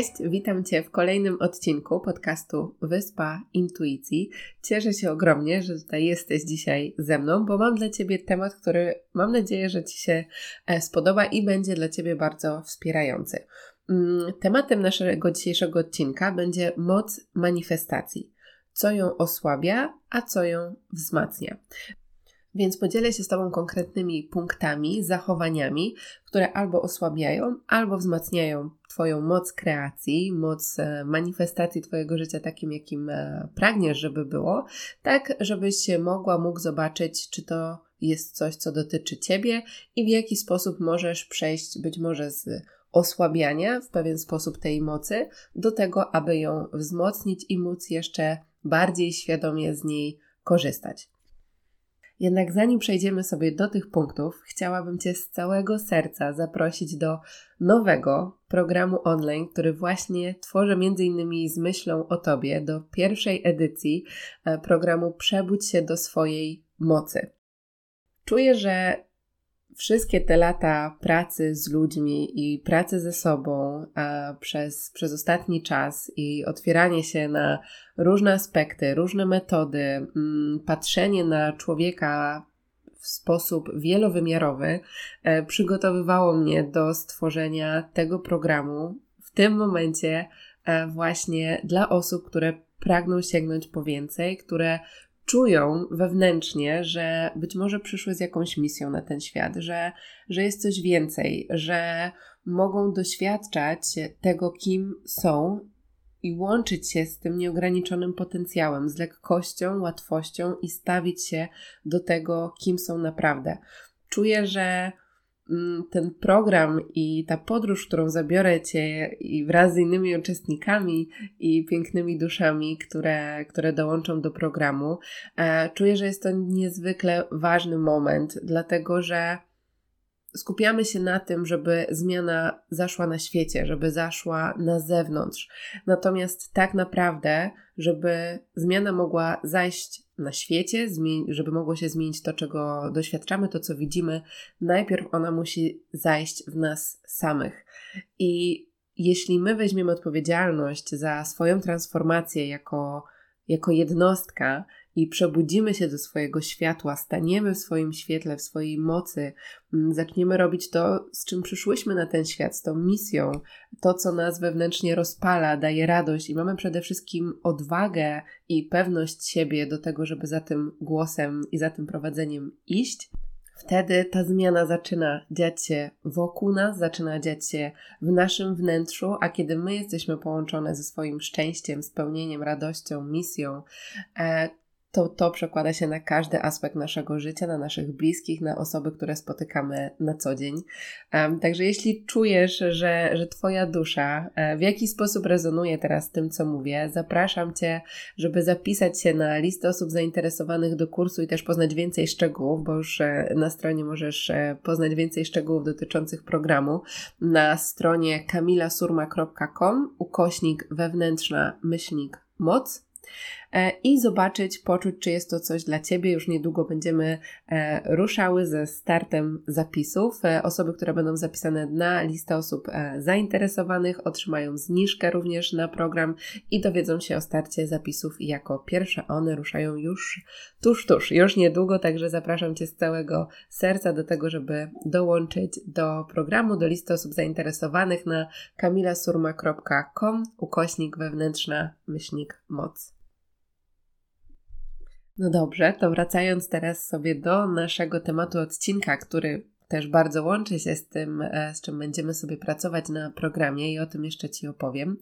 Cześć, witam Cię w kolejnym odcinku podcastu Wyspa Intuicji. Cieszę się ogromnie, że tutaj jesteś dzisiaj ze mną, bo mam dla Ciebie temat, który mam nadzieję, że Ci się e, spodoba i będzie dla Ciebie bardzo wspierający. Mm, tematem naszego dzisiejszego odcinka będzie moc manifestacji. Co ją osłabia, a co ją wzmacnia. Więc podzielę się z Tobą konkretnymi punktami, zachowaniami, które albo osłabiają, albo wzmacniają Twoją moc kreacji, moc e, manifestacji Twojego życia takim, jakim e, pragniesz, żeby było, tak żebyś mogła, mógł zobaczyć, czy to jest coś, co dotyczy Ciebie i w jaki sposób możesz przejść być może z osłabiania w pewien sposób tej mocy do tego, aby ją wzmocnić i móc jeszcze bardziej świadomie z niej korzystać. Jednak zanim przejdziemy sobie do tych punktów, chciałabym Cię z całego serca zaprosić do nowego programu online, który właśnie tworzę innymi z myślą o Tobie, do pierwszej edycji e, programu Przebudź się do swojej mocy. Czuję, że wszystkie te lata pracy z ludźmi i pracy ze sobą przez, przez ostatni czas i otwieranie się na różne aspekty, różne metody, mm, patrzenie na człowieka w sposób wielowymiarowy e, przygotowywało mnie do stworzenia tego programu w tym momencie e, właśnie dla osób, które pragną sięgnąć po więcej, które czują wewnętrznie, że być może przyszły z jakąś misją na ten świat, że, że jest coś więcej, że mogą doświadczać tego, kim są i łączyć się z tym nieograniczonym potencjałem, z lekkością, łatwością i stawić się do tego, kim są naprawdę. Czuję, że ten program i ta podróż, którą zabiorę Cię i wraz z innymi uczestnikami i pięknymi duszami, które, które dołączą do programu, e, czuję, że jest to niezwykle ważny moment, dlatego że skupiamy się na tym, żeby zmiana zaszła na świecie, żeby zaszła na zewnątrz. Natomiast tak naprawdę, żeby zmiana mogła zajść na świecie, żeby mogło się zmienić to, czego doświadczamy, to, co widzimy, najpierw ona musi zajść w nas samych. I jeśli my weźmiemy odpowiedzialność za swoją transformację jako, jako jednostka, i przebudzimy się do swojego światła, staniemy w swoim świetle, w swojej mocy, mm, zaczniemy robić to, z czym przyszłyśmy na ten świat, z tą misją, to, co nas wewnętrznie rozpala, daje radość i mamy przede wszystkim odwagę i pewność siebie do tego, żeby za tym głosem i za tym prowadzeniem iść. Wtedy ta zmiana zaczyna dziać się wokół nas, zaczyna dziać się w naszym wnętrzu, a kiedy my jesteśmy połączone ze swoim szczęściem, spełnieniem, radością, misją, e, to to przekłada się na każdy aspekt naszego życia, na naszych bliskich, na osoby, które spotykamy na co dzień. Um, także jeśli czujesz, że, że Twoja dusza e, w jakiś sposób rezonuje teraz z tym, co mówię, zapraszam Cię, żeby zapisać się na listę osób zainteresowanych do kursu i też poznać więcej szczegółów, bo już e, na stronie możesz e, poznać więcej szczegółów dotyczących programu na stronie kamilasurma.com ukośnik wewnętrzna myślnik moc i zobaczyć, poczuć, czy jest to coś dla Ciebie. Już niedługo będziemy e, ruszały ze startem zapisów. E, osoby, które będą zapisane na listę osób zainteresowanych, otrzymają zniżkę również na program i dowiedzą się o starcie zapisów. I jako pierwsze one ruszają już tuż, tuż, już niedługo. Także zapraszam Cię z całego serca do tego, żeby dołączyć do programu, do listy osób zainteresowanych na kamilasurma.com ukośnik wewnętrzna myślnik moc. No dobrze, to wracając teraz sobie do naszego tematu odcinka, który też bardzo łączy się z tym, e, z czym będziemy sobie pracować na programie i o tym jeszcze Ci opowiem.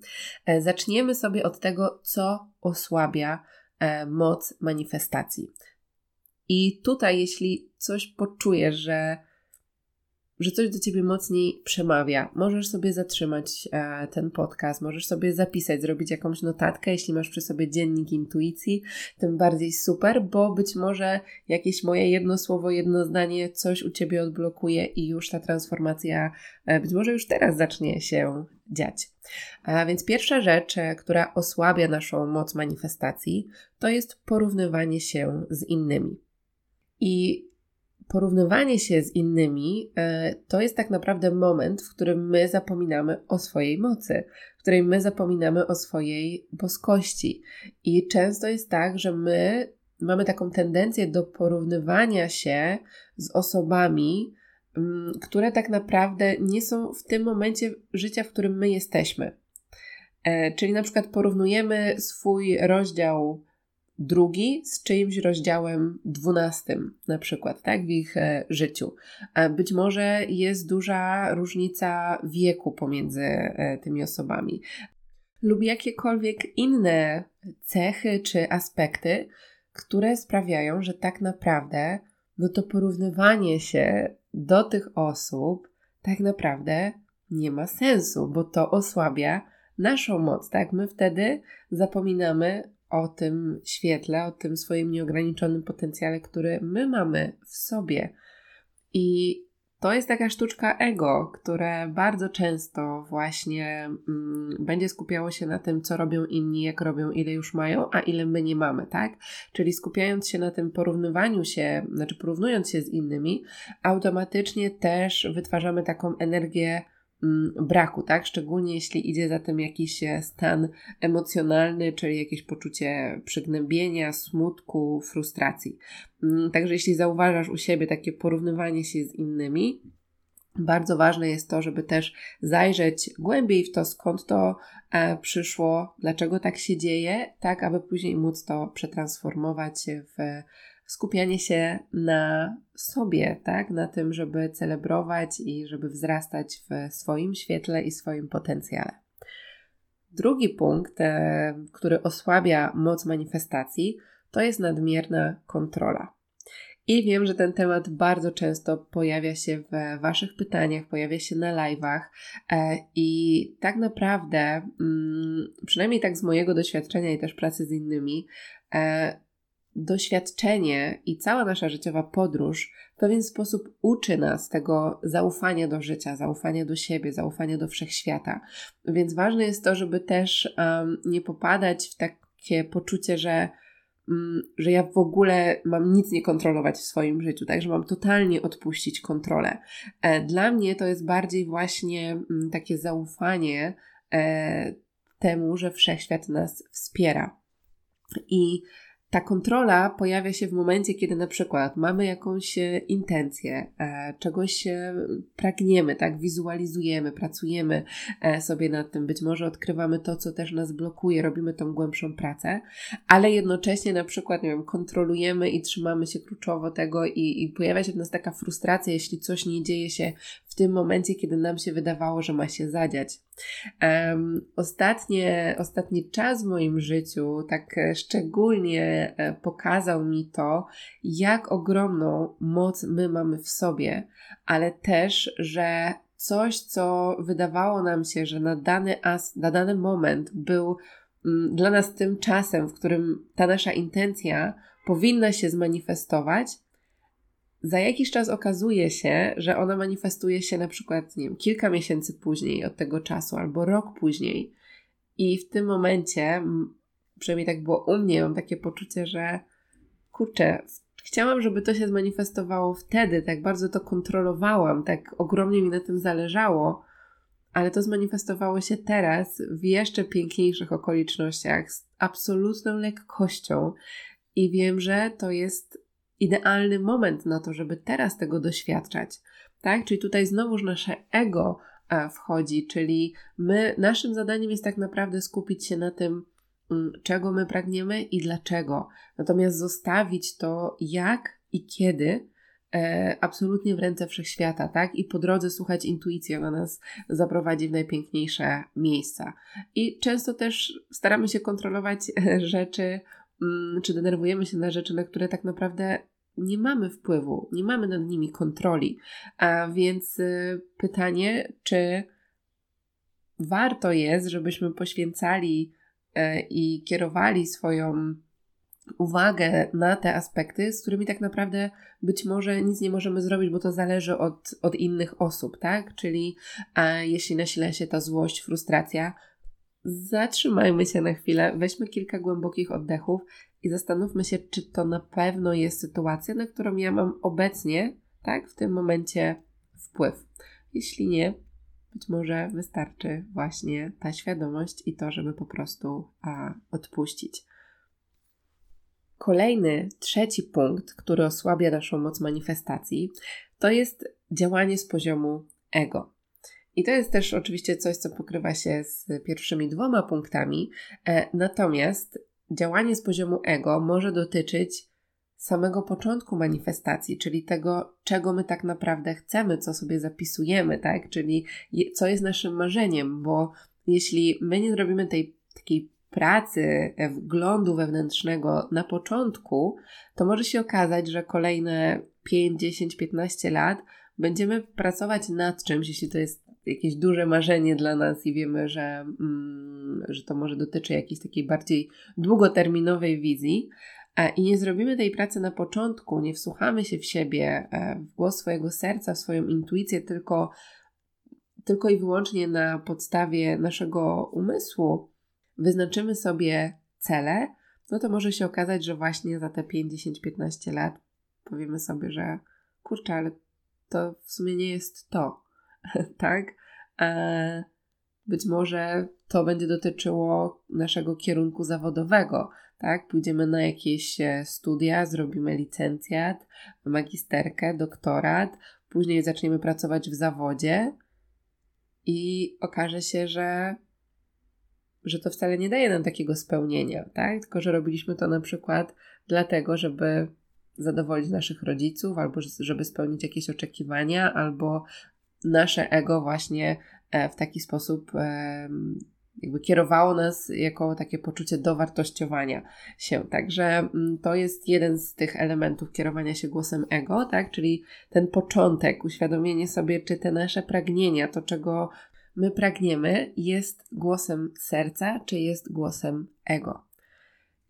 E, zaczniemy sobie od tego, co osłabia e, moc manifestacji. I tutaj, jeśli coś poczujesz, że że coś do ciebie mocniej przemawia, możesz sobie zatrzymać e, ten podcast, możesz sobie zapisać, zrobić jakąś notatkę, jeśli masz przy sobie dziennik intuicji, tym bardziej super, bo być może jakieś moje jedno słowo, jedno zdanie coś u ciebie odblokuje i już ta transformacja e, być może już teraz zacznie się dziać. A więc pierwsza rzecz, e, która osłabia naszą moc manifestacji, to jest porównywanie się z innymi. I porównywanie się z innymi e, to jest tak naprawdę moment, w którym my zapominamy o swojej mocy, w którym my zapominamy o swojej boskości. I często jest tak, że my mamy taką tendencję do porównywania się z osobami, mm, które tak naprawdę nie są w tym momencie życia, w którym my jesteśmy. E, czyli na przykład porównujemy swój rozdział drugi z czyimś rozdziałem dwunastym, na przykład, tak, w ich e, życiu. Być może jest duża różnica wieku pomiędzy e, tymi osobami, lub jakiekolwiek inne cechy czy aspekty, które sprawiają, że tak naprawdę no to porównywanie się do tych osób tak naprawdę nie ma sensu, bo to osłabia naszą moc, tak? My wtedy zapominamy o tym świetle, o tym swoim nieograniczonym potencjale, który my mamy w sobie. I to jest taka sztuczka ego, które bardzo często właśnie mm, będzie skupiało się na tym, co robią inni, jak robią, ile już mają, a ile my nie mamy, tak? Czyli skupiając się na tym porównywaniu się, znaczy porównując się z innymi, automatycznie też wytwarzamy taką energię braku, tak? Szczególnie jeśli idzie za tym jakiś e, stan emocjonalny, czyli jakieś poczucie przygnębienia, smutku, frustracji. Mm, także jeśli zauważasz u siebie takie porównywanie się z innymi, bardzo ważne jest to, żeby też zajrzeć głębiej w to, skąd to e, przyszło, dlaczego tak się dzieje, tak aby później móc to przetransformować w skupianie się na sobie, tak? Na tym, żeby celebrować i żeby wzrastać w swoim świetle i swoim potencjale. Drugi punkt, e, który osłabia moc manifestacji, to jest nadmierna kontrola. I wiem, że ten temat bardzo często pojawia się w Waszych pytaniach, pojawia się na live'ach. E, I tak naprawdę, mm, przynajmniej tak z mojego doświadczenia i też pracy z innymi, e, doświadczenie i cała nasza życiowa podróż w pewien sposób uczy nas tego zaufania do życia, zaufania do siebie, zaufania do wszechświata. Więc ważne jest to, żeby też um, nie popadać w takie poczucie, że, um, że ja w ogóle mam nic nie kontrolować w swoim życiu, tak, że mam totalnie odpuścić kontrolę. E, dla mnie to jest bardziej właśnie um, takie zaufanie e, temu, że wszechświat nas wspiera. I ta kontrola pojawia się w momencie, kiedy na przykład mamy jakąś e, intencję, e, czegoś e, pragniemy, tak, wizualizujemy, pracujemy sobie nad tym, być może odkrywamy to, co też nas blokuje, robimy tą głębszą pracę, ale jednocześnie na przykład, nie wiem, kontrolujemy i trzymamy się kluczowo tego i, i pojawia się w nas taka frustracja, jeśli coś nie dzieje się tym momencie, kiedy nam się wydawało, że ma się zadziać. Um, ostatnie, ostatni czas w moim życiu, tak szczególnie e, pokazał mi to, jak ogromną moc my mamy w sobie, ale też, że coś, co wydawało nam się, że na dany, as, na dany moment był mm, dla nas tym czasem, w którym ta nasza intencja powinna się zmanifestować, za jakiś czas okazuje się, że ona manifestuje się na przykład, nie wiem, kilka miesięcy później od tego czasu albo rok później. I w tym momencie, przynajmniej tak było u mnie, mam takie poczucie, że kurczę, chciałam, żeby to się zmanifestowało wtedy, tak bardzo to kontrolowałam, tak ogromnie mi na tym zależało, ale to zmanifestowało się teraz w jeszcze piękniejszych okolicznościach, z absolutną lekkością. I wiem, że to jest idealny moment na to, żeby teraz tego doświadczać. Tak? Czyli tutaj znowuż nasze ego e, wchodzi, czyli my, naszym zadaniem jest tak naprawdę skupić się na tym, mm, czego my pragniemy i dlaczego. Natomiast zostawić to, jak i kiedy, e, absolutnie w ręce wszechświata, tak? I po drodze słuchać intuicji, ona nas zaprowadzi w najpiękniejsze miejsca. I często też staramy się kontrolować rzeczy, Mm, czy denerwujemy się na rzeczy, na które tak naprawdę nie mamy wpływu, nie mamy nad nimi kontroli. A więc y, pytanie, czy warto jest, żebyśmy poświęcali y, i kierowali swoją uwagę na te aspekty, z którymi tak naprawdę być może nic nie możemy zrobić, bo to zależy od, od innych osób, tak? Czyli a jeśli nasila się ta złość, frustracja, zatrzymajmy się na chwilę, weźmy kilka głębokich oddechów i zastanówmy się, czy to na pewno jest sytuacja, na którą ja mam obecnie, tak, w tym momencie wpływ. Jeśli nie, być może wystarczy właśnie ta świadomość i to, żeby po prostu a, odpuścić. Kolejny, trzeci punkt, który osłabia naszą moc manifestacji, to jest działanie z poziomu ego. I to jest też oczywiście coś, co pokrywa się z pierwszymi dwoma punktami, e, natomiast działanie z poziomu ego może dotyczyć samego początku manifestacji, czyli tego, czego my tak naprawdę chcemy, co sobie zapisujemy, tak? Czyli co jest naszym marzeniem, bo jeśli my nie zrobimy tej takiej pracy, e, wglądu wewnętrznego na początku, to może się okazać, że kolejne 5, 10, 15 lat będziemy pracować nad czymś, jeśli to jest jakieś duże marzenie dla nas i wiemy, że, mm, że to może dotyczy jakiejś takiej bardziej długoterminowej wizji, e, i nie zrobimy tej pracy na początku, nie wsłuchamy się w siebie, e, w głos swojego serca, w swoją intuicję, tylko, tylko i wyłącznie na podstawie naszego umysłu, wyznaczymy sobie cele, no to może się okazać, że właśnie za te 5, 10, 15 lat powiemy sobie, że kurczę, ale to w sumie nie jest to, tak? E, być może to będzie dotyczyło naszego kierunku zawodowego, tak? Pójdziemy na jakieś e, studia, zrobimy licencjat, magisterkę, doktorat, później zaczniemy pracować w zawodzie i okaże się, że że to wcale nie daje nam takiego spełnienia, tak? Tylko, że robiliśmy to na przykład dlatego, żeby zadowolić naszych rodziców, albo żeby spełnić jakieś oczekiwania, albo nasze ego właśnie e, w taki sposób jakby kierowało nas jako takie poczucie dowartościowania się. Także mm, to jest jeden z tych elementów kierowania się głosem ego, tak? Czyli ten początek, uświadomienie sobie, czy te nasze pragnienia, to czego my pragniemy, jest głosem serca, czy jest głosem ego.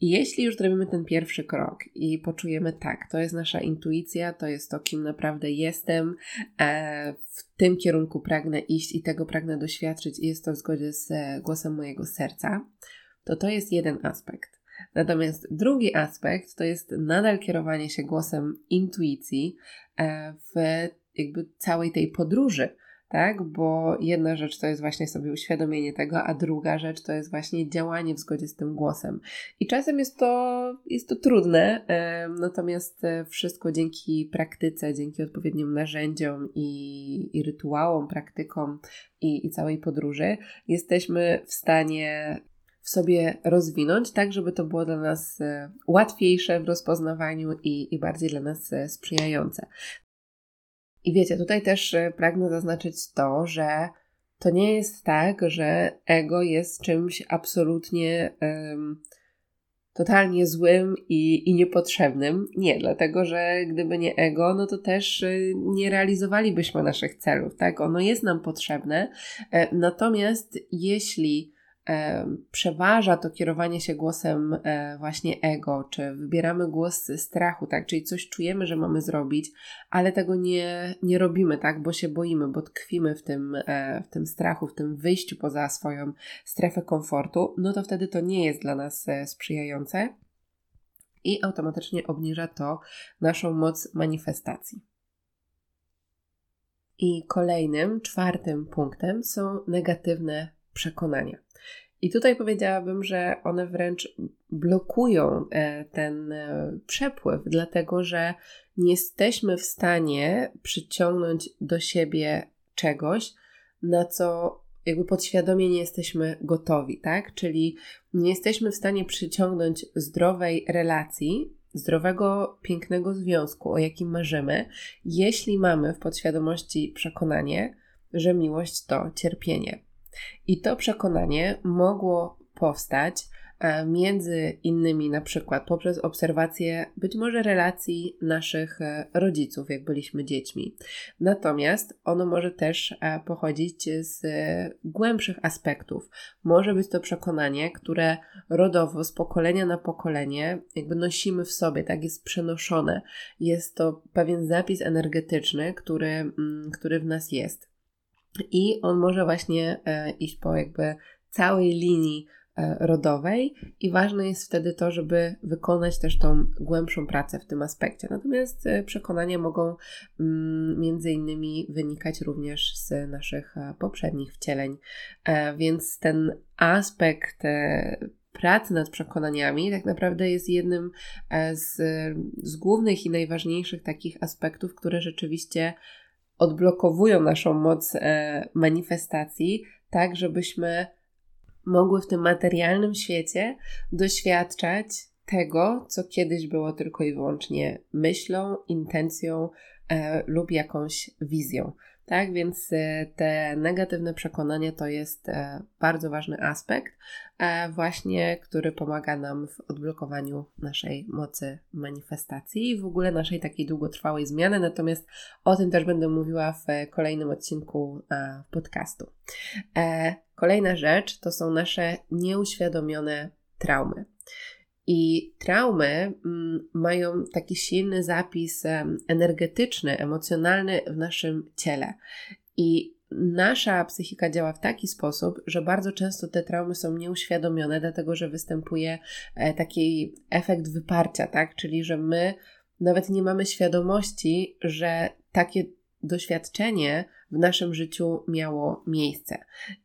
I jeśli już zrobimy ten pierwszy krok i poczujemy tak, to jest nasza intuicja, to jest to, kim naprawdę jestem, e, w tym kierunku pragnę iść i tego pragnę doświadczyć, i jest to w zgodzie z e, głosem mojego serca, to to jest jeden aspekt. Natomiast drugi aspekt to jest nadal kierowanie się głosem intuicji e, w jakby całej tej podróży tak? Bo jedna rzecz to jest właśnie sobie uświadomienie tego, a druga rzecz to jest właśnie działanie w zgodzie z tym głosem. I czasem jest to, jest to trudne, natomiast e, wszystko dzięki praktyce, dzięki odpowiednim narzędziom i, i rytuałom, praktykom i, i całej podróży jesteśmy w stanie w sobie rozwinąć, tak żeby to było dla nas e, łatwiejsze w rozpoznawaniu i, i bardziej dla nas e, sprzyjające. I wiecie, tutaj też e, pragnę zaznaczyć to, że to nie jest tak, że ego jest czymś absolutnie um, totalnie złym i, i niepotrzebnym. Nie, dlatego że gdyby nie ego, no to też e, nie realizowalibyśmy naszych celów, tak? Ono jest nam potrzebne. E, natomiast jeśli przeważa to kierowanie się głosem e, właśnie ego, czy wybieramy głos strachu, tak, czyli coś czujemy, że mamy zrobić, ale tego nie, nie robimy, tak, bo się boimy, bo tkwimy w tym, e, w tym strachu, w tym wyjściu poza swoją strefę komfortu, no to wtedy to nie jest dla nas e, sprzyjające i automatycznie obniża to naszą moc manifestacji. I kolejnym, czwartym punktem są negatywne przekonania. I tutaj powiedziałabym, że one wręcz blokują e, ten e, przepływ, dlatego że nie jesteśmy w stanie przyciągnąć do siebie czegoś, na co jakby podświadomie nie jesteśmy gotowi, tak? Czyli nie jesteśmy w stanie przyciągnąć zdrowej relacji, zdrowego, pięknego związku, o jakim marzymy, jeśli mamy w podświadomości przekonanie, że miłość to cierpienie. I to przekonanie mogło powstać E, między innymi na przykład poprzez obserwację być może relacji naszych e, rodziców, jak byliśmy dziećmi. Natomiast ono może też e, pochodzić z głębszych aspektów. Może być to przekonanie, które rodowo z pokolenia na pokolenie jakby nosimy w sobie, tak jest przenoszone. Jest to pewien zapis energetyczny, który, mm, który w nas jest. I on może właśnie iść po jakby całej linii E, rodowej i ważne jest wtedy to, żeby wykonać też tą głębszą pracę w tym aspekcie. Natomiast e, przekonania mogą mm, między innymi wynikać również z naszych e, poprzednich wcieleń, więc ten aspekt pracy nad przekonaniami tak naprawdę jest jednym z, z głównych i najważniejszych takich aspektów, które rzeczywiście odblokowują naszą moc manifestacji, tak żebyśmy mogły w tym materialnym świecie doświadczać tego, co kiedyś było tylko i wyłącznie myślą, intencją e, lub jakąś wizją. Tak, więc e, te negatywne przekonania to jest e, bardzo ważny aspekt, e, właśnie który pomaga nam w odblokowaniu naszej mocy manifestacji i w ogóle naszej takiej długotrwałej zmiany. Natomiast o tym też będę mówiła w kolejnym odcinku podcastu. Kolejna rzecz to są nasze nieuświadomione traumy. I traumy mm, mają taki silny zapis energetyczny, emocjonalny w naszym ciele. I nasza psychika działa w taki sposób, że bardzo często te traumy są nieuświadomione, dlatego że występuje e, taki efekt wyparcia, tak? Czyli że my nawet nie mamy świadomości, że takie doświadczenie w naszym życiu miało miejsce.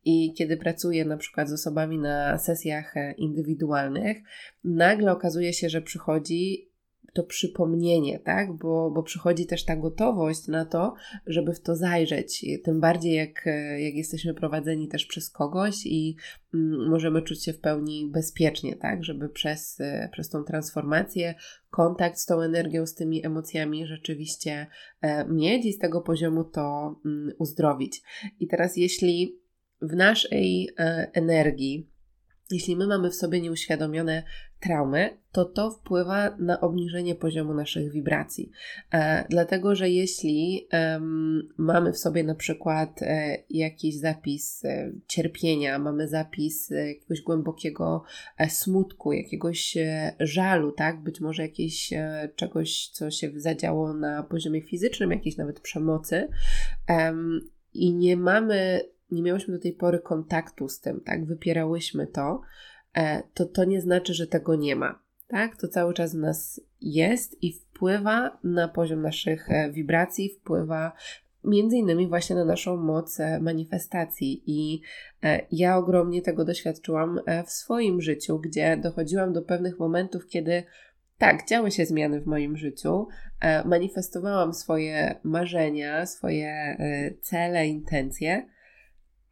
I kiedy pracuję na przykład z osobami na sesjach e, indywidualnych, nagle okazuje się, że przychodzi to przypomnienie, tak? Bo, bo przychodzi też ta gotowość na to, żeby w to zajrzeć. Tym bardziej, jak, jak jesteśmy prowadzeni też przez kogoś i mm, możemy czuć się w pełni bezpiecznie, tak? Żeby przez, przez tą transformację, kontakt z tą energią, z tymi emocjami rzeczywiście e, mieć i z tego poziomu to mm, uzdrowić. I teraz, jeśli w naszej e, energii, jeśli my mamy w sobie nieuświadomione traumy, to to wpływa na obniżenie poziomu naszych wibracji. E, dlatego, że jeśli e, mamy w sobie na przykład e, jakiś zapis e, cierpienia, mamy zapis e, jakiegoś głębokiego e, smutku, jakiegoś żalu, tak, być może jakiegoś czegoś, co się zadziało na poziomie fizycznym, jakiejś nawet przemocy, i nie mamy nie miałyśmy do tej pory kontaktu z tym, tak, wypierałyśmy to, e, to to nie znaczy, że tego nie ma, tak, to cały czas w nas jest i wpływa na poziom naszych e, wibracji, wpływa między innymi właśnie na naszą moc e, manifestacji. I ja ogromnie tego doświadczyłam w swoim życiu, gdzie dochodziłam do pewnych momentów, kiedy tak, działy się zmiany w moim życiu, manifestowałam swoje marzenia, swoje cele, intencje,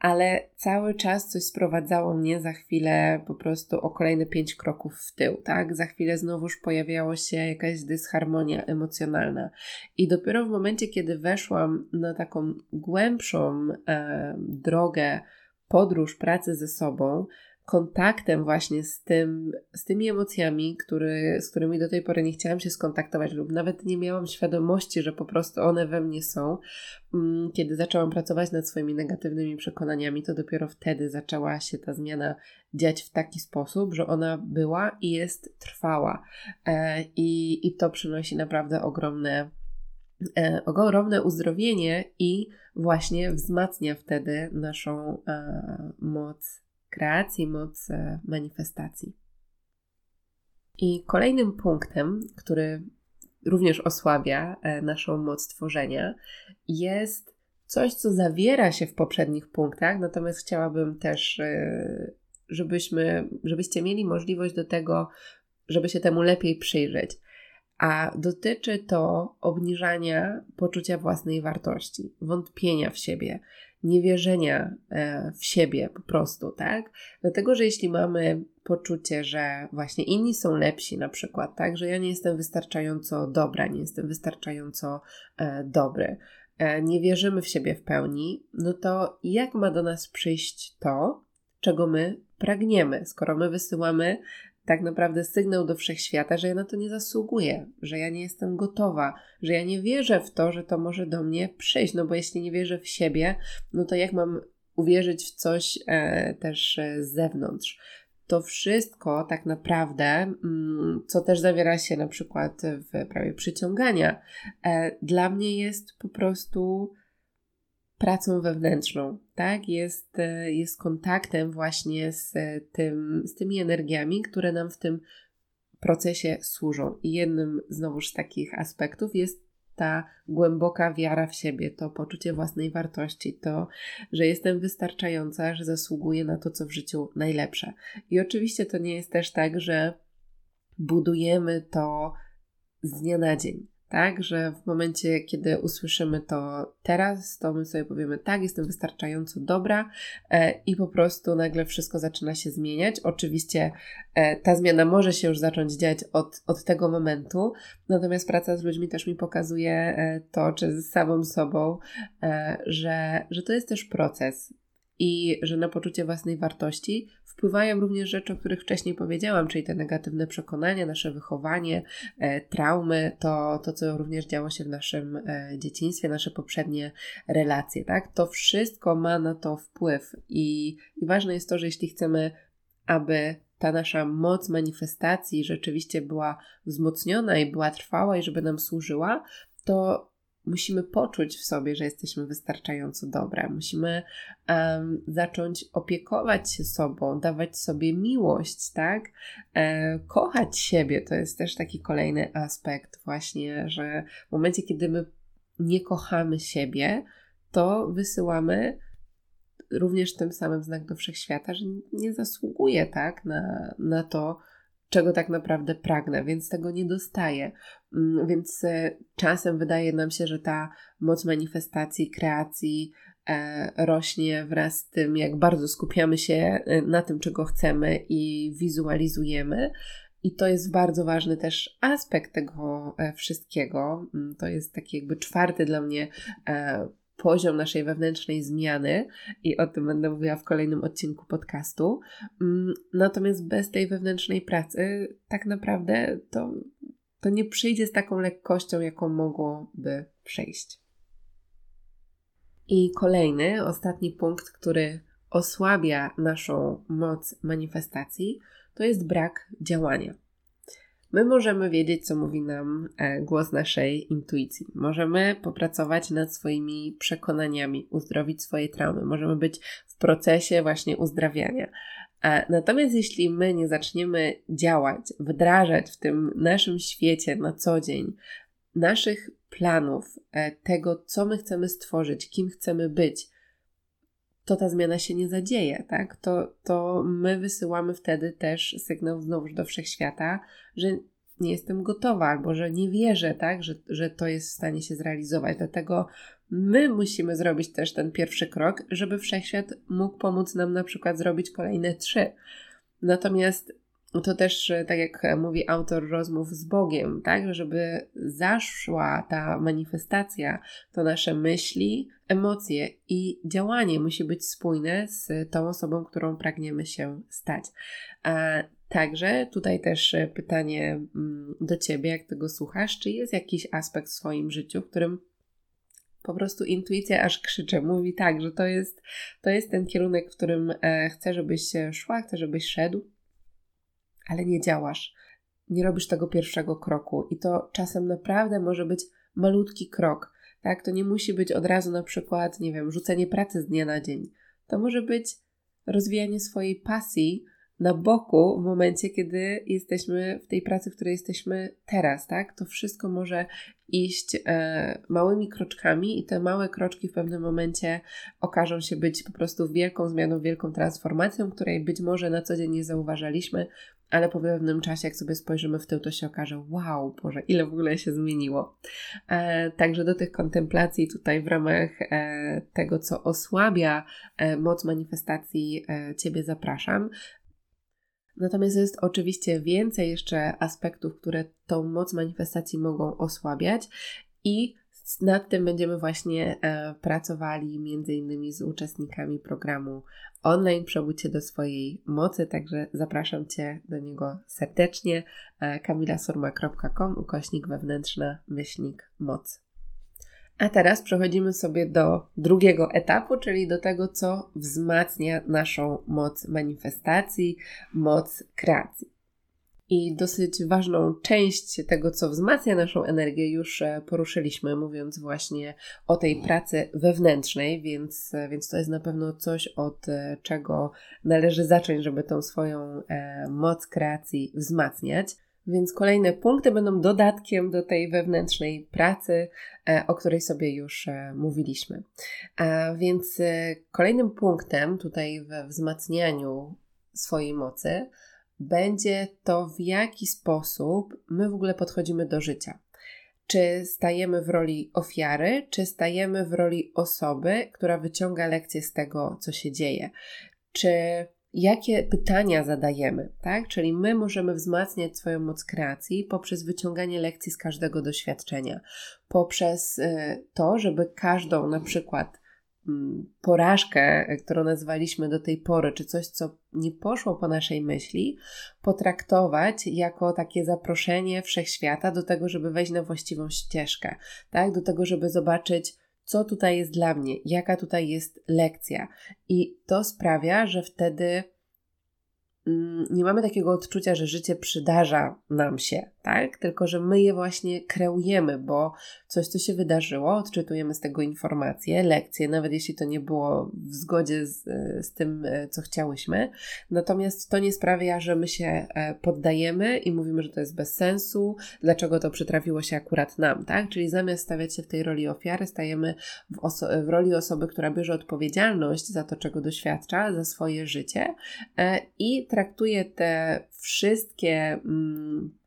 ale cały czas coś sprowadzało mnie za chwilę po prostu o kolejne pięć kroków w tył, tak? Za chwilę znowuż pojawiała się jakaś dysharmonia emocjonalna. I dopiero w momencie, kiedy weszłam na taką głębszą e, drogę, podróż pracy ze sobą, kontaktem właśnie z, tym, z tymi emocjami, który, z którymi do tej pory nie chciałam się skontaktować lub nawet nie miałam świadomości, że po prostu one we mnie są. Mm, kiedy zaczęłam pracować nad swoimi negatywnymi przekonaniami, to dopiero wtedy zaczęła się ta zmiana dziać w taki sposób, że ona była i jest trwała. E, I, i to przynosi naprawdę ogromne e, ogromne uzdrowienie i właśnie wzmacnia wtedy naszą e, moc kreacji, moc manifestacji. I kolejnym punktem, który również osłabia e, naszą moc tworzenia, jest coś, co zawiera się w poprzednich punktach, natomiast chciałabym też, e, żebyśmy, żebyście mieli możliwość do tego, żeby się temu lepiej przyjrzeć. A dotyczy to obniżania poczucia własnej wartości, wątpienia w siebie, niewierzenia e, w siebie po prostu, tak? Dlatego, że jeśli mamy poczucie, że właśnie inni są lepsi na przykład, tak? Że ja nie jestem wystarczająco dobra, nie jestem wystarczająco e, dobry, e, nie wierzymy w siebie w pełni, no to jak ma do nas przyjść to, czego my pragniemy. Skoro my wysyłamy tak naprawdę sygnał do wszechświata, że ja na to nie zasługuję, że ja nie jestem gotowa, że ja nie wierzę w to, że to może do mnie przyjść. No bo jeśli nie wierzę w siebie, no to jak mam uwierzyć w coś e, też e, z zewnątrz? To wszystko tak naprawdę, mm, co też zawiera się na przykład w prawie przyciągania, e, dla mnie jest po prostu pracą wewnętrzną, tak? Jest, e, jest kontaktem właśnie z, tym, z tymi energiami, które nam w tym procesie służą. I jednym znowuż z takich aspektów jest ta głęboka wiara w siebie, to poczucie własnej wartości, to, że jestem wystarczająca, że zasługuję na to, co w życiu najlepsze. I oczywiście to nie jest też tak, że budujemy to z dnia na dzień tak, że w momencie, kiedy usłyszymy to teraz, to my sobie powiemy, tak, jestem wystarczająco dobra e, i po prostu nagle wszystko zaczyna się zmieniać. Oczywiście e, ta zmiana może się już zacząć dziać od, od tego momentu, natomiast praca z ludźmi też mi pokazuje e, to, czy z samą sobą, e, że, że to jest też proces i że na poczucie własnej wartości wpływają również rzeczy, o których wcześniej powiedziałam, czyli te negatywne przekonania, nasze wychowanie, e, traumy, to, to co również działo się w naszym e, dzieciństwie, nasze poprzednie relacje, tak? To wszystko ma na to wpływ i, i ważne jest to, że jeśli chcemy, aby ta nasza moc manifestacji rzeczywiście była wzmocniona i była trwała i żeby nam służyła, to musimy poczuć w sobie, że jesteśmy wystarczająco dobre. Musimy um, zacząć opiekować się sobą, dawać sobie miłość, tak? E, kochać siebie to jest też taki kolejny aspekt, właśnie, że w momencie, kiedy my nie kochamy siebie, to wysyłamy również tym samym znak do wszechświata, że nie zasługuje tak na, na to, czego tak naprawdę pragnę, więc tego nie dostaję. Mm, więc e, czasem wydaje nam się, że ta moc manifestacji, kreacji e, rośnie wraz z tym, jak bardzo skupiamy się e, na tym, czego chcemy i wizualizujemy. I to jest bardzo ważny też aspekt tego wszystkiego. Mm, to jest taki jakby czwarty dla mnie poziom naszej wewnętrznej zmiany i o tym będę mówiła w kolejnym odcinku podcastu. Mm, natomiast bez tej wewnętrznej pracy tak naprawdę to, to nie przyjdzie z taką lekkością, jaką mogłoby przejść. I kolejny, ostatni punkt, który osłabia naszą moc manifestacji, to jest brak działania. My możemy wiedzieć, co mówi nam e, głos naszej intuicji. Możemy popracować nad swoimi przekonaniami, uzdrowić swoje traumy. Możemy być w procesie właśnie uzdrawiania. Natomiast jeśli my nie zaczniemy działać, wdrażać w tym naszym świecie na co dzień naszych planów, e, tego, co my chcemy stworzyć, kim chcemy być, to ta zmiana się nie zadzieje, tak? To, to my wysyłamy wtedy też sygnał znowuż do wszechświata, że nie jestem gotowa albo że nie wierzę, tak? Że, że to jest w stanie się zrealizować. Dlatego my musimy zrobić też ten pierwszy krok, żeby wszechświat mógł pomóc nam na przykład zrobić kolejne trzy. Natomiast to też, tak jak mówi autor rozmów z Bogiem, tak, żeby zaszła ta manifestacja, to nasze myśli, emocje i działanie musi być spójne z tą osobą, którą pragniemy się stać. A także tutaj też pytanie mm, do Ciebie, jak tego słuchasz, czy jest jakiś aspekt w swoim życiu, w którym po prostu intuicja aż krzycze, mówi tak, że to jest, to jest ten kierunek, w którym e, chcę, żebyś szła, chcę, żebyś szedł, ale nie działasz, nie robisz tego pierwszego kroku i to czasem naprawdę może być malutki krok, tak? To nie musi być od razu na przykład, nie wiem, rzucenie pracy z dnia na dzień. To może być rozwijanie swojej pasji na boku w momencie, kiedy jesteśmy w tej pracy, w której jesteśmy teraz, tak? To wszystko może iść e, małymi kroczkami i te małe kroczki w pewnym momencie okażą się być po prostu wielką zmianą, wielką transformacją, której być może na co dzień nie zauważaliśmy, ale po pewnym czasie, jak sobie spojrzymy w tył, to się okaże, wow, Boże, ile w ogóle się zmieniło. E, także do tych kontemplacji tutaj w ramach e, tego, co osłabia e, moc manifestacji, e, Ciebie zapraszam. Natomiast jest oczywiście więcej jeszcze aspektów, które tą moc manifestacji mogą osłabiać i Nad tym będziemy właśnie e, pracowali między innymi z uczestnikami programu online Przebudźcie do swojej mocy, także zapraszam Cię do niego serdecznie. E, kamilasurma.com ukośnik wewnętrzna myślnik moc. A teraz przechodzimy sobie do drugiego etapu, czyli do tego, co wzmacnia naszą moc manifestacji, moc kreacji. I dosyć ważną część tego, co wzmacnia naszą energię, już e, poruszyliśmy, mówiąc właśnie o tej pracy wewnętrznej, więc, e, więc to jest na pewno coś, od e, czego należy zacząć, żeby tą swoją moc kreacji wzmacniać. Więc kolejne punkty będą dodatkiem do tej wewnętrznej pracy, o której sobie już mówiliśmy. A więc kolejnym punktem tutaj we wzmacnianiu swojej mocy będzie to, w jaki sposób my w ogóle podchodzimy do życia. Czy stajemy w roli ofiary, czy stajemy w roli osoby, która wyciąga lekcje z tego, co się dzieje. Czy jakie pytania zadajemy, tak? Czyli my możemy wzmacniać swoją moc kreacji poprzez wyciąganie lekcji z każdego doświadczenia, poprzez y, to, żeby każdą na przykład porażkę, którą nazwaliśmy do tej pory, czy coś, co nie poszło po naszej myśli, potraktować jako takie zaproszenie wszechświata do tego, żeby wejść na właściwą ścieżkę, tak? Do tego, żeby zobaczyć, co tutaj jest dla mnie, jaka tutaj jest lekcja. I to sprawia, że wtedy Mm, nie mamy takiego odczucia, że życie przydarza nam się, tak? Tylko, że my je właśnie kreujemy, bo coś, co się wydarzyło, odczytujemy z tego informacje, lekcje, nawet jeśli to nie było w zgodzie z, z tym, e, co chciałyśmy. Natomiast to nie sprawia, że my się e, poddajemy i mówimy, że to jest bez sensu, dlaczego to przytrafiło się akurat nam, tak? Czyli zamiast stawiać się w tej roli ofiary, stajemy w, w roli osoby, która bierze odpowiedzialność za to, czego doświadcza, za swoje życie e, i traktuje te wszystkie. Mm,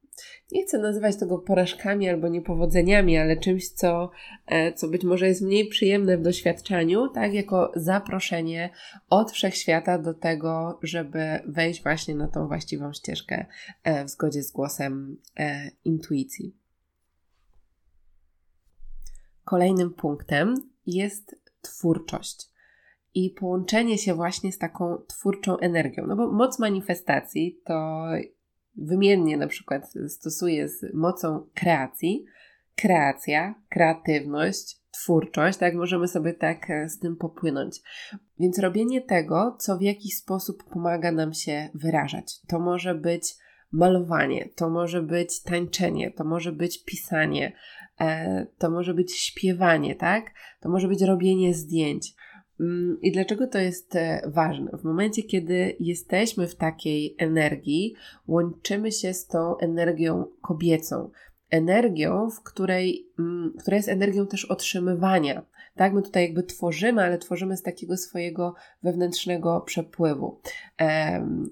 nie chcę nazywać tego porażkami albo niepowodzeniami, ale czymś, co, e, co być może jest mniej przyjemne w doświadczeniu, tak, jako zaproszenie od wszechświata do tego, żeby wejść właśnie na tą właściwą ścieżkę e, w zgodzie z głosem e, intuicji. Kolejnym punktem jest twórczość i połączenie się właśnie z taką twórczą energią. No bo moc manifestacji to wymiennie na przykład stosuje z mocą kreacji, kreacja, kreatywność, twórczość, tak możemy sobie tak e, z tym popłynąć. Więc robienie tego, co w jakiś sposób pomaga nam się wyrażać. To może być malowanie, to może być tańczenie, to może być pisanie, e, to może być śpiewanie, tak? To może być robienie zdjęć. Mm, I dlaczego to jest e, ważne? W momencie, kiedy jesteśmy w takiej energii, łączymy się z tą energią kobiecą, energią, w której, mm, która jest energią też otrzymywania. Tak, my tutaj jakby tworzymy, ale tworzymy z takiego swojego wewnętrznego przepływu.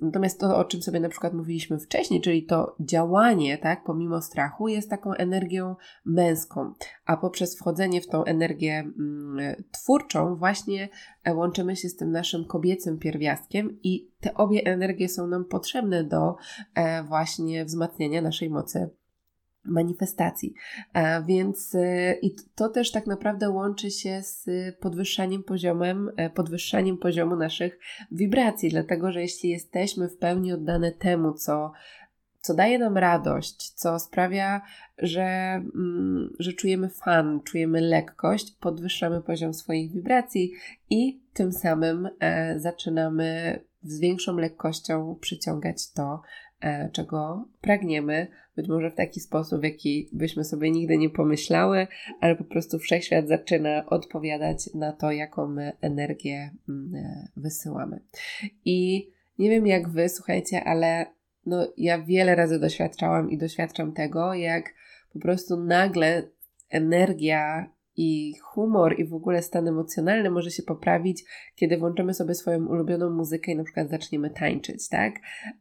Natomiast to, o czym sobie na przykład mówiliśmy wcześniej, czyli to działanie, tak, pomimo strachu, jest taką energią męską, a poprzez wchodzenie w tą energię mm, twórczą, właśnie e, łączymy się z tym naszym kobiecym pierwiastkiem i te obie energie są nam potrzebne do e, właśnie wzmacniania naszej mocy manifestacji. E, więc e, i to też tak naprawdę łączy się z podwyższaniem poziomem, e, podwyższaniem poziomu naszych wibracji, dlatego że jeśli jesteśmy w pełni oddane temu, co co daje nam radość, co sprawia, że, mm, że czujemy fan, czujemy lekkość, podwyższamy poziom swoich wibracji i tym samym e, zaczynamy z większą lekkością przyciągać to, czego pragniemy, być może w taki sposób, w jaki byśmy sobie nigdy nie pomyślały, ale po prostu wszechświat zaczyna odpowiadać na to, jaką my energię mm, e, wysyłamy. I nie wiem jak wy, słuchajcie, ale no, ja wiele razy doświadczałam i doświadczam tego, jak po prostu nagle energia i humor i w ogóle stan emocjonalny może się poprawić, kiedy włączymy sobie swoją ulubioną muzykę i na przykład zaczniemy tańczyć, tak?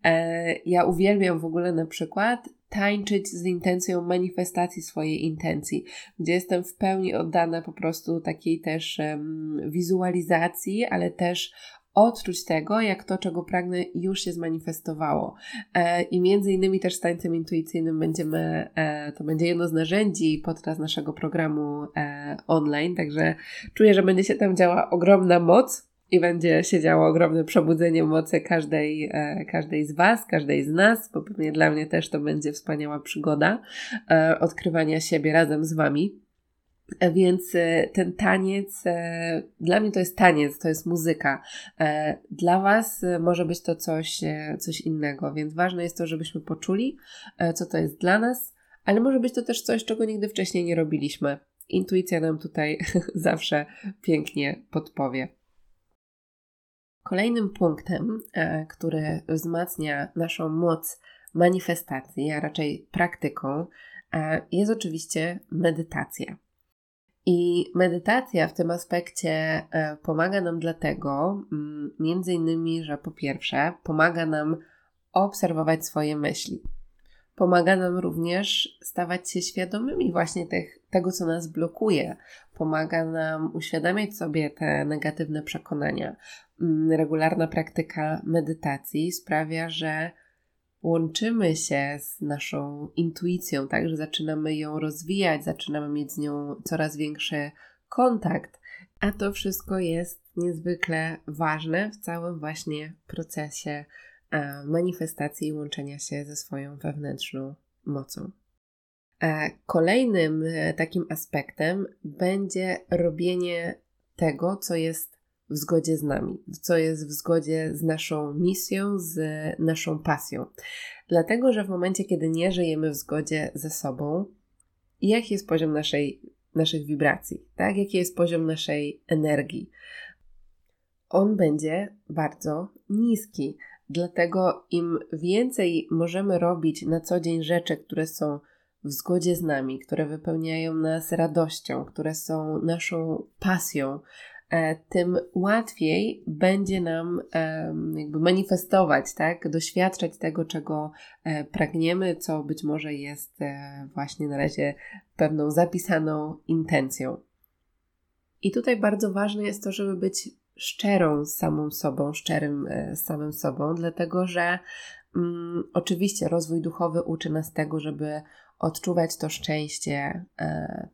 E, ja uwielbiam w ogóle na przykład tańczyć z intencją manifestacji swojej intencji, gdzie jestem w pełni oddana po prostu takiej też um, wizualizacji, ale też odczuć tego, jak to, czego pragnę, już się zmanifestowało. E, I między innymi też z tańcem intuicyjnym będziemy, e, to będzie jedno z narzędzi podczas naszego programu e, online, także czuję, że będzie się tam działa ogromna moc i będzie się działo ogromne przebudzenie mocy każdej, każdej z Was, każdej z nas, bo pewnie dla mnie też to będzie wspaniała przygoda odkrywania siebie razem z Wami. E, więc ten taniec, dla mnie to jest taniec, to jest muzyka. Dla Was może być to coś, coś innego, więc ważne jest to, żebyśmy poczuli, co to jest dla nas, ale może być to też coś, czego nigdy wcześniej nie robiliśmy. Intuicja nam tutaj zawsze pięknie podpowie. Kolejnym punktem, e, który wzmacnia naszą moc manifestacji, a raczej praktyką, e, jest oczywiście medytacja. I medytacja w tym aspekcie e, pomaga nam dlatego, mm, między innymi, że po pierwsze, pomaga nam obserwować swoje myśli. Pomaga nam również stawać się świadomymi właśnie tych, tego, co nas blokuje. Pomaga nam uświadamiać sobie te negatywne przekonania. Mm, regularna praktyka medytacji sprawia, że łączymy się z naszą intuicją, tak, że zaczynamy ją rozwijać, zaczynamy mieć z nią coraz większy kontakt, a to wszystko jest niezwykle ważne w całym właśnie procesie manifestacji i łączenia się ze swoją wewnętrzną mocą. Kolejnym e, takim aspektem będzie robienie tego, co jest w zgodzie z nami, co jest w zgodzie z naszą misją, z naszą pasją. Dlatego, że w momencie, kiedy nie żyjemy w zgodzie ze sobą, jaki jest poziom naszej, naszych wibracji, tak? jaki jest poziom naszej energii? On będzie bardzo niski. Dlatego im więcej możemy robić na co dzień rzeczy, które są w zgodzie z nami, które wypełniają nas radością, które są naszą pasją, tym łatwiej będzie nam jakby manifestować, tak? doświadczać tego, czego e, pragniemy, co być może jest e, właśnie na razie pewną zapisaną intencją. I tutaj bardzo ważne jest to, żeby być szczerą z samą sobą, szczerym z samym sobą, dlatego że mm, oczywiście rozwój duchowy uczy nas tego, żeby odczuwać to szczęście,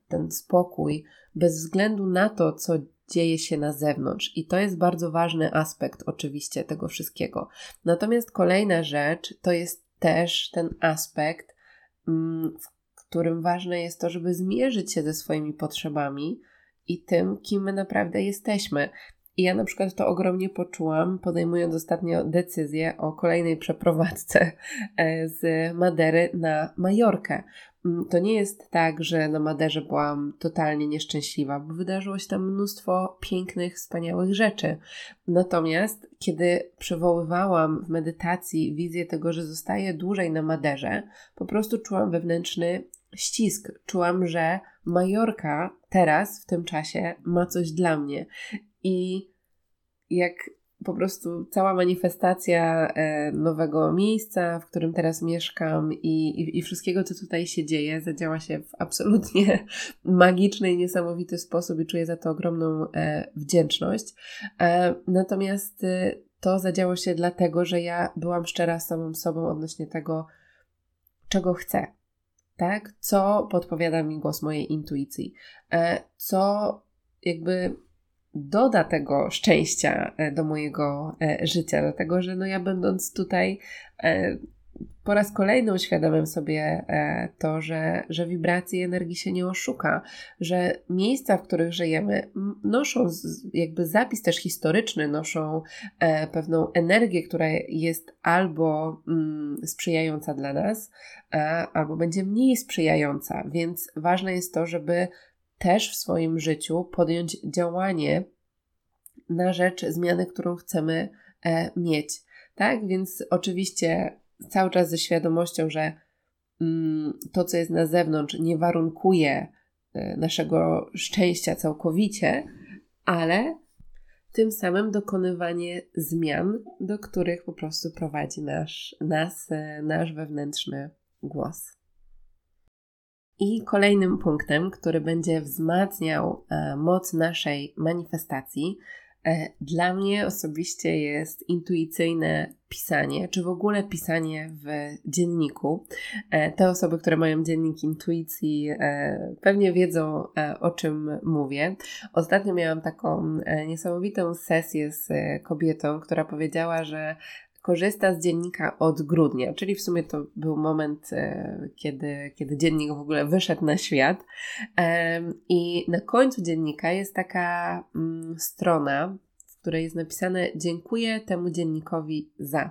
ten spokój, bez względu na to, co dzieje się na zewnątrz. I to jest bardzo ważny aspekt, oczywiście, tego wszystkiego. Natomiast kolejna rzecz to jest też ten aspekt, mm, w którym ważne jest to, żeby zmierzyć się ze swoimi potrzebami i tym, kim my naprawdę jesteśmy. I ja na przykład to ogromnie poczułam, podejmując ostatnio decyzję o kolejnej przeprowadzce e, z Madery na Majorkę. Mm, to nie jest tak, że na Maderze byłam totalnie nieszczęśliwa, bo wydarzyło się tam mnóstwo pięknych, wspaniałych rzeczy. Natomiast kiedy przywoływałam w medytacji wizję tego, że zostaję dłużej na Maderze, po prostu czułam wewnętrzny ścisk. Czułam, że Majorka teraz, w tym czasie, ma coś dla mnie. I jak po prostu cała manifestacja e, nowego miejsca, w którym teraz mieszkam i, i, i, wszystkiego, co tutaj się dzieje, zadziała się w absolutnie magiczny i niesamowity sposób i czuję za to ogromną e, wdzięczność. E, natomiast to zadziało się dlatego, że ja byłam szczera z samą sobą odnośnie tego, czego chcę. Tak? Co podpowiada mi głos mojej intuicji? Co jakby doda tego szczęścia e, do mojego e, życia, dlatego że no ja będąc tutaj e, po raz kolejny uświadamiam sobie to, że, że wibracji energii się nie oszuka, że miejsca, w których żyjemy, noszą jakby zapis też historyczny, noszą pewną energię, która jest albo mm, sprzyjająca dla nas, albo będzie mniej sprzyjająca, więc ważne jest to, żeby też w swoim życiu podjąć działanie na rzecz zmiany, którą chcemy e, mieć. Tak? Więc oczywiście cały czas ze świadomością, że mm, to, co jest na zewnątrz, nie warunkuje e, naszego szczęścia całkowicie, ale tym samym dokonywanie zmian, do których po prostu prowadzi nasz, nas, e, nasz wewnętrzny głos. I kolejnym punktem, który będzie wzmacniał e, moc naszej manifestacji, E, dla mnie osobiście jest intuicyjne pisanie, czy w ogóle pisanie w dzienniku. E, te osoby, które mają dziennik intuicji, pewnie wiedzą o czym mówię. Ostatnio miałam taką niesamowitą sesję z kobietą, która powiedziała, że korzysta z dziennika od grudnia, czyli w sumie to był moment, e, kiedy, kiedy dziennik w ogóle wyszedł na świat. I na końcu dziennika jest taka mm, strona, w której jest napisane: Dziękuję temu dziennikowi za.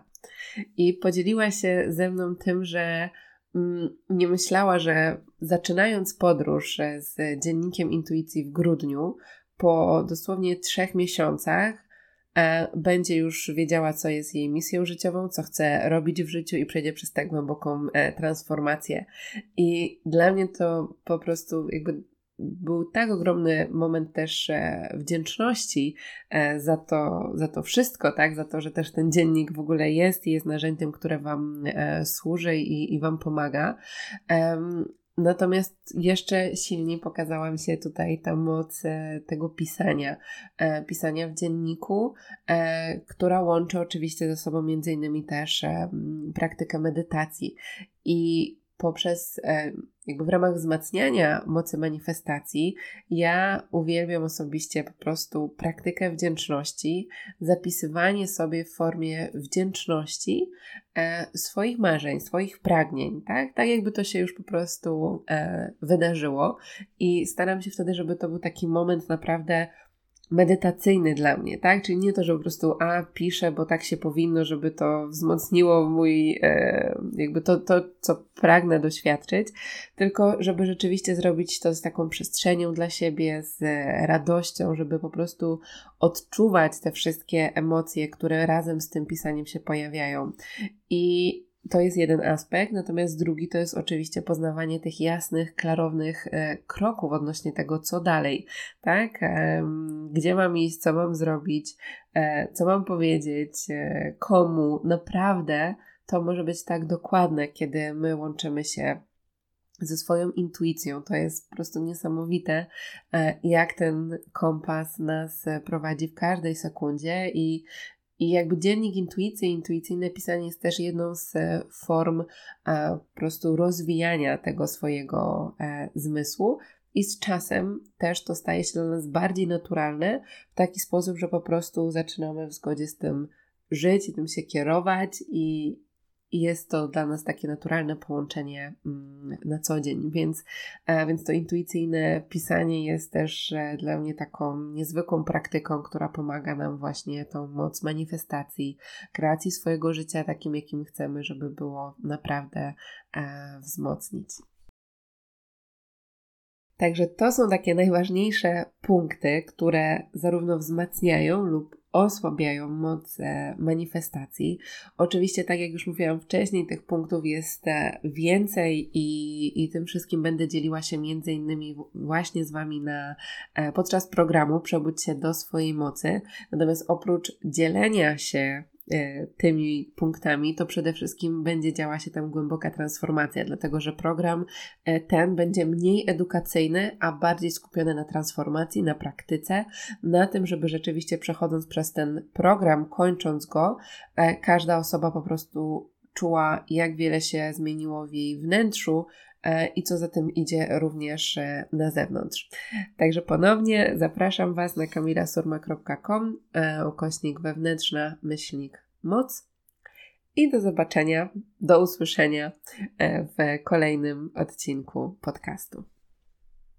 I podzieliła się ze mną tym, że mm, nie myślała, że zaczynając podróż e, z dziennikiem intuicji w grudniu, po dosłownie trzech miesiącach, będzie już wiedziała, co jest jej misją życiową, co chce robić w życiu i przejdzie przez tak głęboką e, transformację. I dla mnie to po prostu jakby był tak ogromny moment też e, wdzięczności za to, za to wszystko, tak? Za to, że też ten dziennik w ogóle jest i jest narzędziem, które Wam służy i, i Wam pomaga. Natomiast jeszcze silniej pokazała mi się tutaj ta moc e, tego pisania, e, pisania w dzienniku, e, która łączy oczywiście ze sobą między innymi też praktykę medytacji. I poprzez jakby w ramach wzmacniania mocy manifestacji, ja uwielbiam osobiście po prostu praktykę wdzięczności, zapisywanie sobie w formie wdzięczności e, swoich marzeń, swoich pragnień, tak? Tak jakby to się już po prostu e, wydarzyło i staram się wtedy, żeby to był taki moment naprawdę medytacyjny dla mnie, tak? Czyli nie to, że po prostu a piszę, bo tak się powinno, żeby to wzmocniło mój, e, jakby to, to, co pragnę doświadczyć, tylko żeby rzeczywiście zrobić to z taką przestrzenią dla siebie, z radością, żeby po prostu odczuwać te wszystkie emocje, które razem z tym pisaniem się pojawiają. I to jest jeden aspekt, natomiast drugi to jest oczywiście poznawanie tych jasnych, klarownych e, kroków odnośnie tego, co dalej, tak? Gdzie mam iść, co mam zrobić, e, co mam powiedzieć, e, komu. Naprawdę to może być tak dokładne, kiedy my łączymy się ze swoją intuicją. To jest po prostu niesamowite, jak ten kompas nas prowadzi w każdej sekundzie i i jakby dziennik intuicji, intuicyjne pisanie jest też jedną z e, form e, po prostu rozwijania tego swojego e, zmysłu. I z czasem też to staje się dla nas bardziej naturalne w taki sposób, że po prostu zaczynamy w zgodzie z tym żyć i tym się kierować i, i jest to dla nas takie naturalne połączenie mm, na co dzień, więc, e, więc to intuicyjne pisanie jest też e, dla mnie taką niezwykłą praktyką, która pomaga nam właśnie tą moc manifestacji, kreacji swojego życia takim, jakim chcemy, żeby było naprawdę e, wzmocnić. Także to są takie najważniejsze punkty, które zarówno wzmacniają lub osłabiają moc manifestacji. Oczywiście, tak jak już mówiłam wcześniej, tych punktów jest e, więcej i, i tym wszystkim będę dzieliła się między innymi właśnie z Wami na, e, podczas programu Przebudź się do swojej mocy. Natomiast oprócz dzielenia się tymi punktami, to przede wszystkim będzie działa się tam głęboka transformacja, dlatego że program e, ten będzie mniej edukacyjny, a bardziej skupiony na transformacji, na praktyce, na tym, żeby rzeczywiście przechodząc przez ten program, kończąc go, e, każda osoba po prostu czuła, jak wiele się zmieniło w jej wnętrzu, E, i co za tym idzie również e, na zewnątrz. Także ponownie zapraszam Was na kamilasurma.com e, ukośnik wewnętrzna myślnik moc i do zobaczenia, do usłyszenia w kolejnym odcinku podcastu.